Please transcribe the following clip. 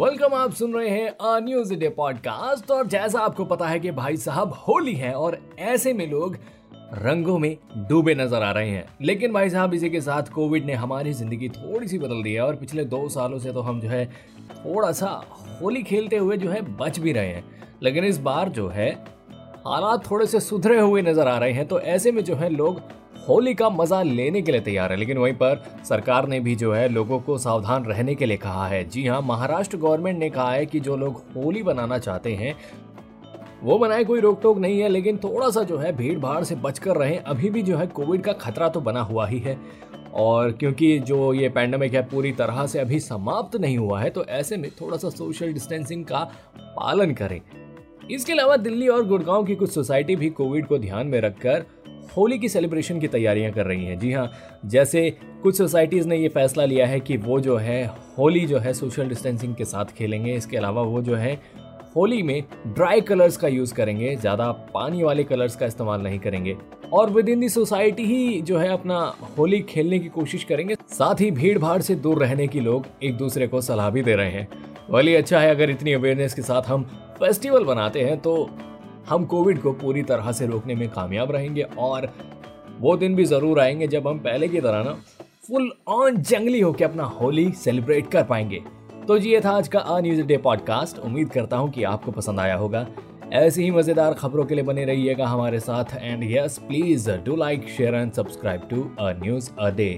Welcome आप सुन रहे हैं अ न्यूज़ डे पॉडकास्ट और जैसा आपको पता है कि भाई साहब होली है और ऐसे में लोग रंगों में डूबे नज़र आ रहे हैं। लेकिन भाई साहब, इसी के साथ कोविड ने हमारी ज़िंदगी थोड़ी सी बदल दी है और पिछले दो सालों से तो हम जो है थोड़ा सा होली खेलते हुए जो है बच भी रहे हैं। लेकिन इस बार जो है, हालात थोड़े से सुधरे हुए नज़र आ रहे हैं। तो ऐसे में जो है लोग होली का मज़ा लेने के लिए तैयार है, लेकिन वहीं पर सरकार ने भी जो है लोगों को सावधान रहने के लिए कहा है। जी हाँ महाराष्ट्र गवर्नमेंट ने कहा है कि जो लोग होली बनाना चाहते हैं, वो बनाए कोई रोक टोक नहीं है, लेकिन थोड़ा सा जो है भीड़ भाड़ से बचकर रहें। अभी भी जो है कोविड का खतरा तो बना हुआ ही है, और क्योंकि जो ये पैंडमिक है पूरी तरह से अभी समाप्त नहीं हुआ है तो ऐसे में थोड़ा सा सोशल डिस्टेंसिंग का पालन करें। इसके अलावा दिल्ली और गुड़गांव की कुछ सोसाइटी भी कोविड को ध्यान में रखकर होली की सेलिब्रेशन की तैयारियाँ कर रही हैं। जी हाँ जैसे कुछ सोसाइटीज़ ने ये फैसला लिया है कि वो जो है, होली जो है सोशल डिस्टेंसिंग के साथ खेलेंगे। इसके अलावा वो जो है, होली में ड्राई कलर्स का यूज़ करेंगे, ज़्यादा पानी वाले कलर्स का इस्तेमाल नहीं करेंगे। और विद इन दी सोसाइटी ही जो है अपना होली खेलने की कोशिश करेंगे। साथ ही भीड़ भाड़ से दूर रहने की लोग एक दूसरे को सलाह भी दे रहे हैं। वाली अच्छा है अगर इतनी अवेयरनेस के साथ हम फेस्टिवल बनाते हैं तो हम कोविड को पूरी तरह से रोकने में कामयाब रहेंगे और वो दिन भी ज़रूर आएँगे जब हम पहले की तरह ना फुल ऑन जंगली होकर अपना होली सेलिब्रेट कर पाएँगे। तो जी, ये था आज का अ न्यूज़ डे पॉडकास्ट उम्मीद करता हूँ कि आपको पसंद आया होगा। ऐसी ही मज़ेदार खबरों के लिए बने रहिएगा हमारे साथ। And yes please do like share and subscribe to a news a day